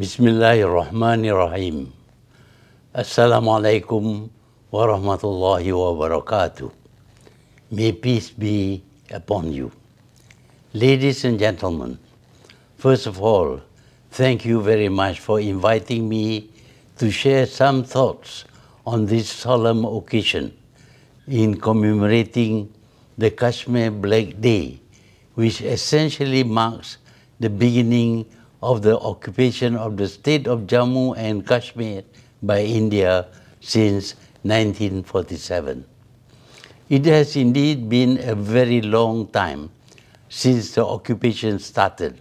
بسم اللہ الرحمن الرحیم السلام علیکم ورحمۃ اللہ وبرکاتہ may peace be upon you ladies and gentlemen first of all thank you very much for inviting me to share some thoughts on this solemn occasion in commemorating the Kashmir black day which essentially marks the beginning of the occupation of the state of Jammu and Kashmir by India since 1947. It has indeed been a very long time since the occupation started,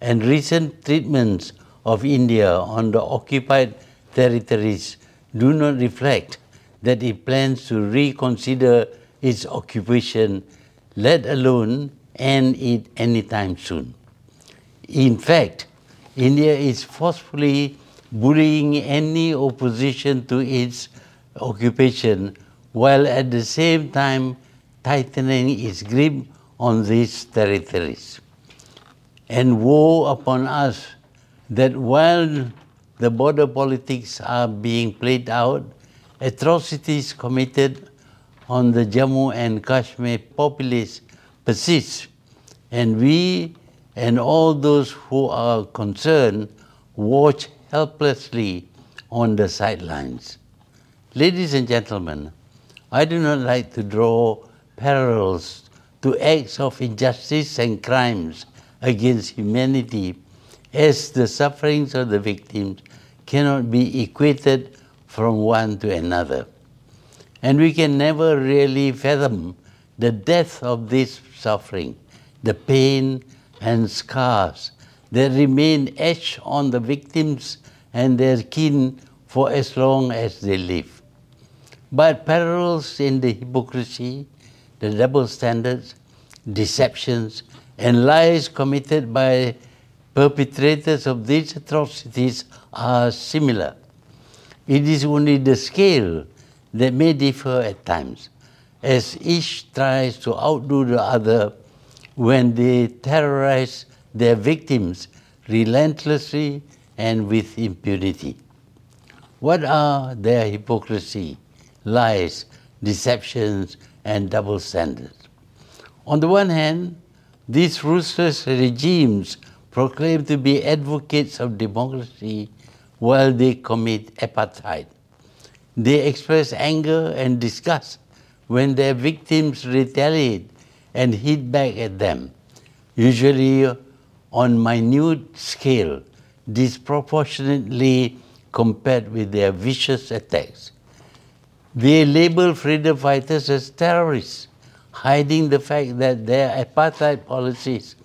and recent treatments of India on the occupied territories do not reflect that it plans to reconsider its occupation, let alone end it anytime soon. In fact, India is forcefully bullying any opposition to its occupation, while at the same time tightening its grip on these territories. And woe upon us that while the border politics are being played out, atrocities committed on the Jammu and Kashmir populace persist, and we and all those who are concerned watch helplessly on the sidelines. Ladies and gentlemen, I do not like to draw parallels to acts of injustice and crimes against humanity, as the sufferings of the victims cannot be equated from one to another. And we can never really fathom the depth of this suffering, the pain and scars. They remain etched on the victims and their kin for as long as they live. But parallels in the hypocrisy, the double standards, deceptions, and lies committed by perpetrators of these atrocities are similar. It is only the scale that may differ at times, as each tries to outdo the other when they terrorize their victims relentlessly and with impunity. What are their hypocrisy, lies, deceptions, and double standards? On the one hand, these ruthless regimes proclaim to be advocates of democracy while they commit apartheid. They express anger and disgust when their victims retaliate and hit back at them, usually on minute scale, disproportionately compared with their vicious attacks. They label freedom fighters as terrorists, hiding the fact that their apartheid policies,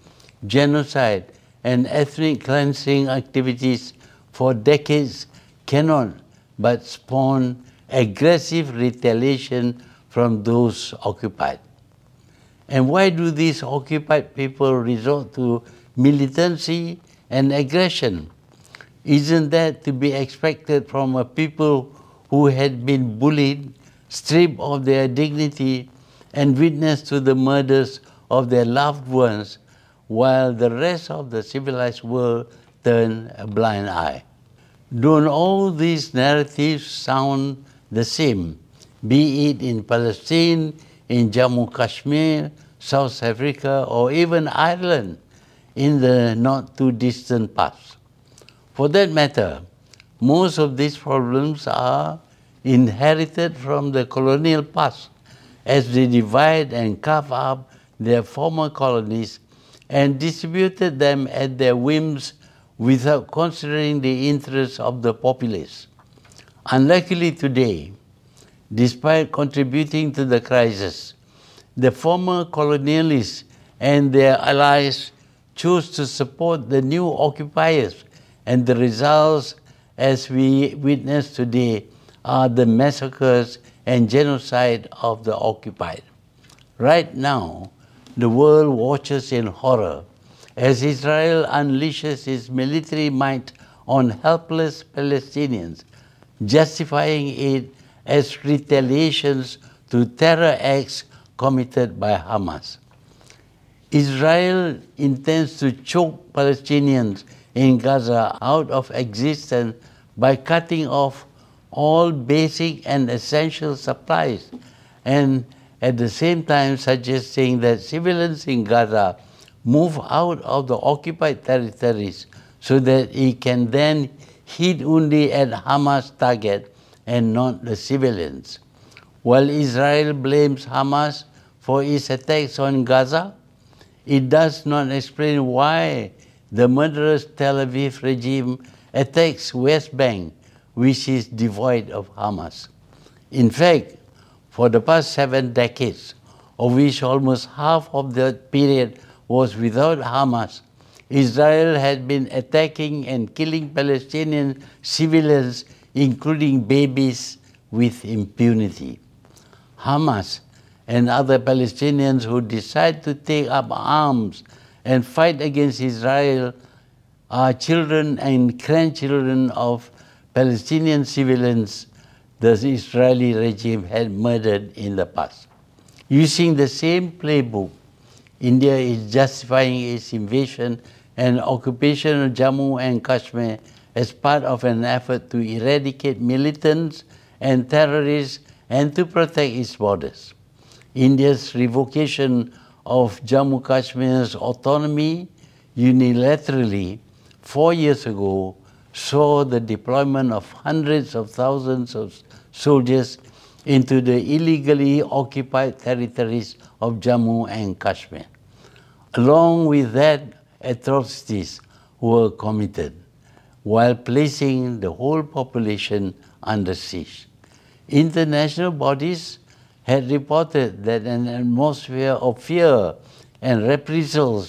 genocide, and ethnic cleansing activities for decades cannot but spawn aggressive retaliation from those occupied. And why do these occupied people resort to militancy and aggression? Isn't that to be expected from a people who had been bullied, stripped of their dignity, and witnessed to the murders of their loved ones, while the rest of the civilized world turned a blind eye? Don't all these narratives sound the same, be it in Palestine, in Jammu Kashmir, South Africa, or even Ireland in the not too distant past. For that matter, most of these problems are inherited from the colonial past as they divide and carve up their former colonies and distributed them at their whims without considering the interests of the populace. Unluckily today, despite contributing to the crisis. The former colonialists and their allies chose to support the new occupiers, and the results, as we witness today, are the massacres and genocide of the occupied. Right now, the world watches in horror as Israel unleashes its military might on helpless Palestinians, justifying it as retaliations to terror acts committed by Hamas. Israel intends to choke Palestinians in Gaza out of existence by cutting off all basic and essential supplies, and at the same time suggesting that civilians in Gaza move out of the occupied territories so that it can then hit only at Hamas target and not the civilians. While Israel blames Hamas for its attacks on Gaza, it does not explain why the murderous Tel Aviv regime attacks West Bank, which is devoid of Hamas. In fact, for the past 7 decades, of which almost half of the period was without Hamas, Israel had been attacking and killing Palestinian civilians including babies, with impunity. Hamas and other Palestinians who decide to take up arms and fight against Israel are children and grandchildren of Palestinian civilians the Israeli regime had murdered in the past. Using the same playbook, India is justifying its invasion and occupation of Jammu and Kashmir as part of an effort to eradicate militants and terrorists and to protect its borders. India's revocation of Jammu Kashmir's autonomy unilaterally 4 years ago saw the deployment of hundreds of thousands of soldiers into the illegally occupied territories of Jammu and Kashmir. Along with that, atrocities were committed while placing the whole population under siege. International bodies had reported that an atmosphere of fear and reprisals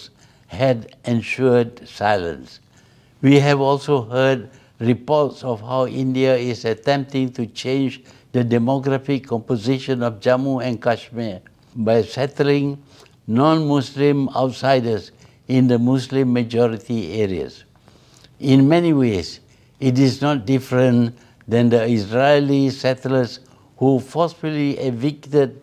had ensured silence. We have also heard reports of how India is attempting to change the demographic composition of Jammu and Kashmir by settling non-Muslim outsiders in the Muslim majority areas. In many ways, it is not different than the Israeli settlers who forcefully evicted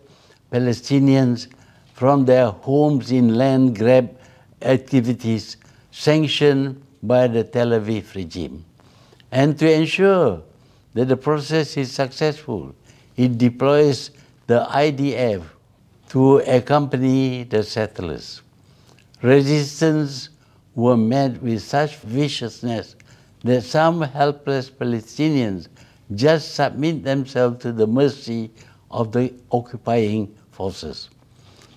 Palestinians from their homes in land grab activities sanctioned by the Tel Aviv regime. And to ensure that the process is successful, it deploys the IDF to accompany the settlers. Resistance were met with such viciousness that some helpless Palestinians just submit themselves to the mercy of the occupying forces.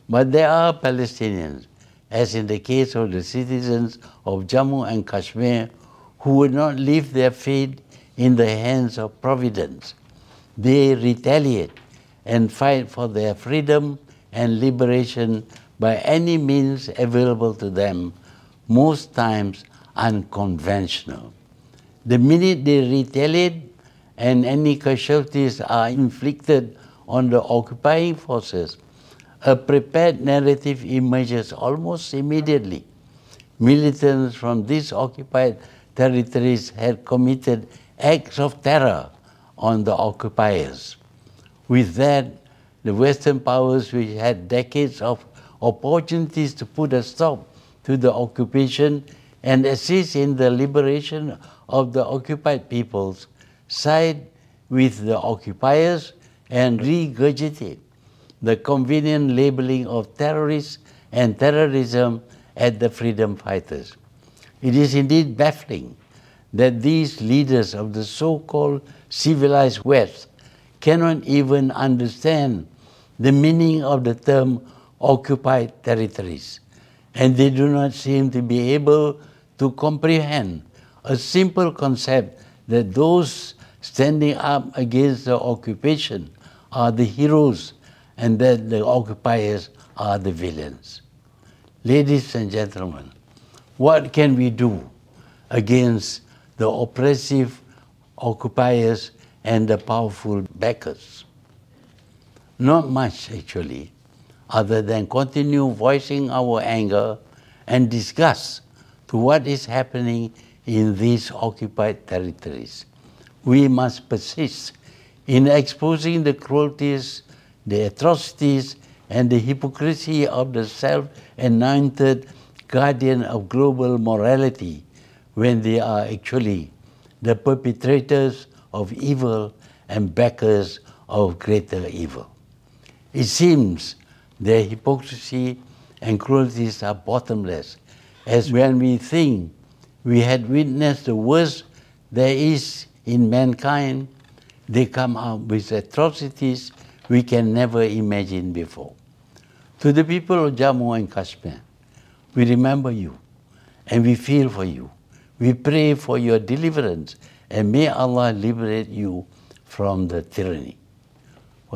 But there are Palestinians, as in the case of the citizens of Jammu and Kashmir, who would not leave their fate in the hands of providence. They retaliate and fight for their freedom and liberation by any means available to them, most times unconventional. The minute they retell it and any casualties are inflicted on the occupying forces, a prepared narrative emerges almost immediately. Militants from these occupied territories had committed acts of terror on the occupiers. With that, the Western powers, which had decades of opportunities to put a stop to the occupation and assist in the liberation of the occupied peoples, side with the occupiers, and regurgitate the convenient labeling of terrorists and terrorism at the freedom fighters. It is indeed baffling that these leaders of the so-called civilized West cannot even understand the meaning of the term occupied territories and they do not seem to be able to comprehend a simple concept that those standing up against the occupation are the heroes and that the occupiers are the villains. Ladies and gentlemen, what can we do against the oppressive occupiers and the powerful backers? Not much, actually other than continue voicing our anger and disgust to what is happening in these occupied territories. We must persist in exposing the cruelties, the atrocities, and the hypocrisy of the self-anointed guardian of global morality when they are actually the perpetrators of evil and backers of greater evil. It seems the hypocrisy increases a bottomless as when we think we had witnessed the worst the us انائن they come with atrocities we can no imagine before to the people of Jammu and Kashmir we remember you and we feel for you we pray for your deliverance and may Allah liberate you from the tyranny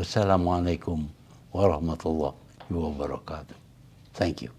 السلام علیکم ورحمۃ اللہ وبرکاتہ thank you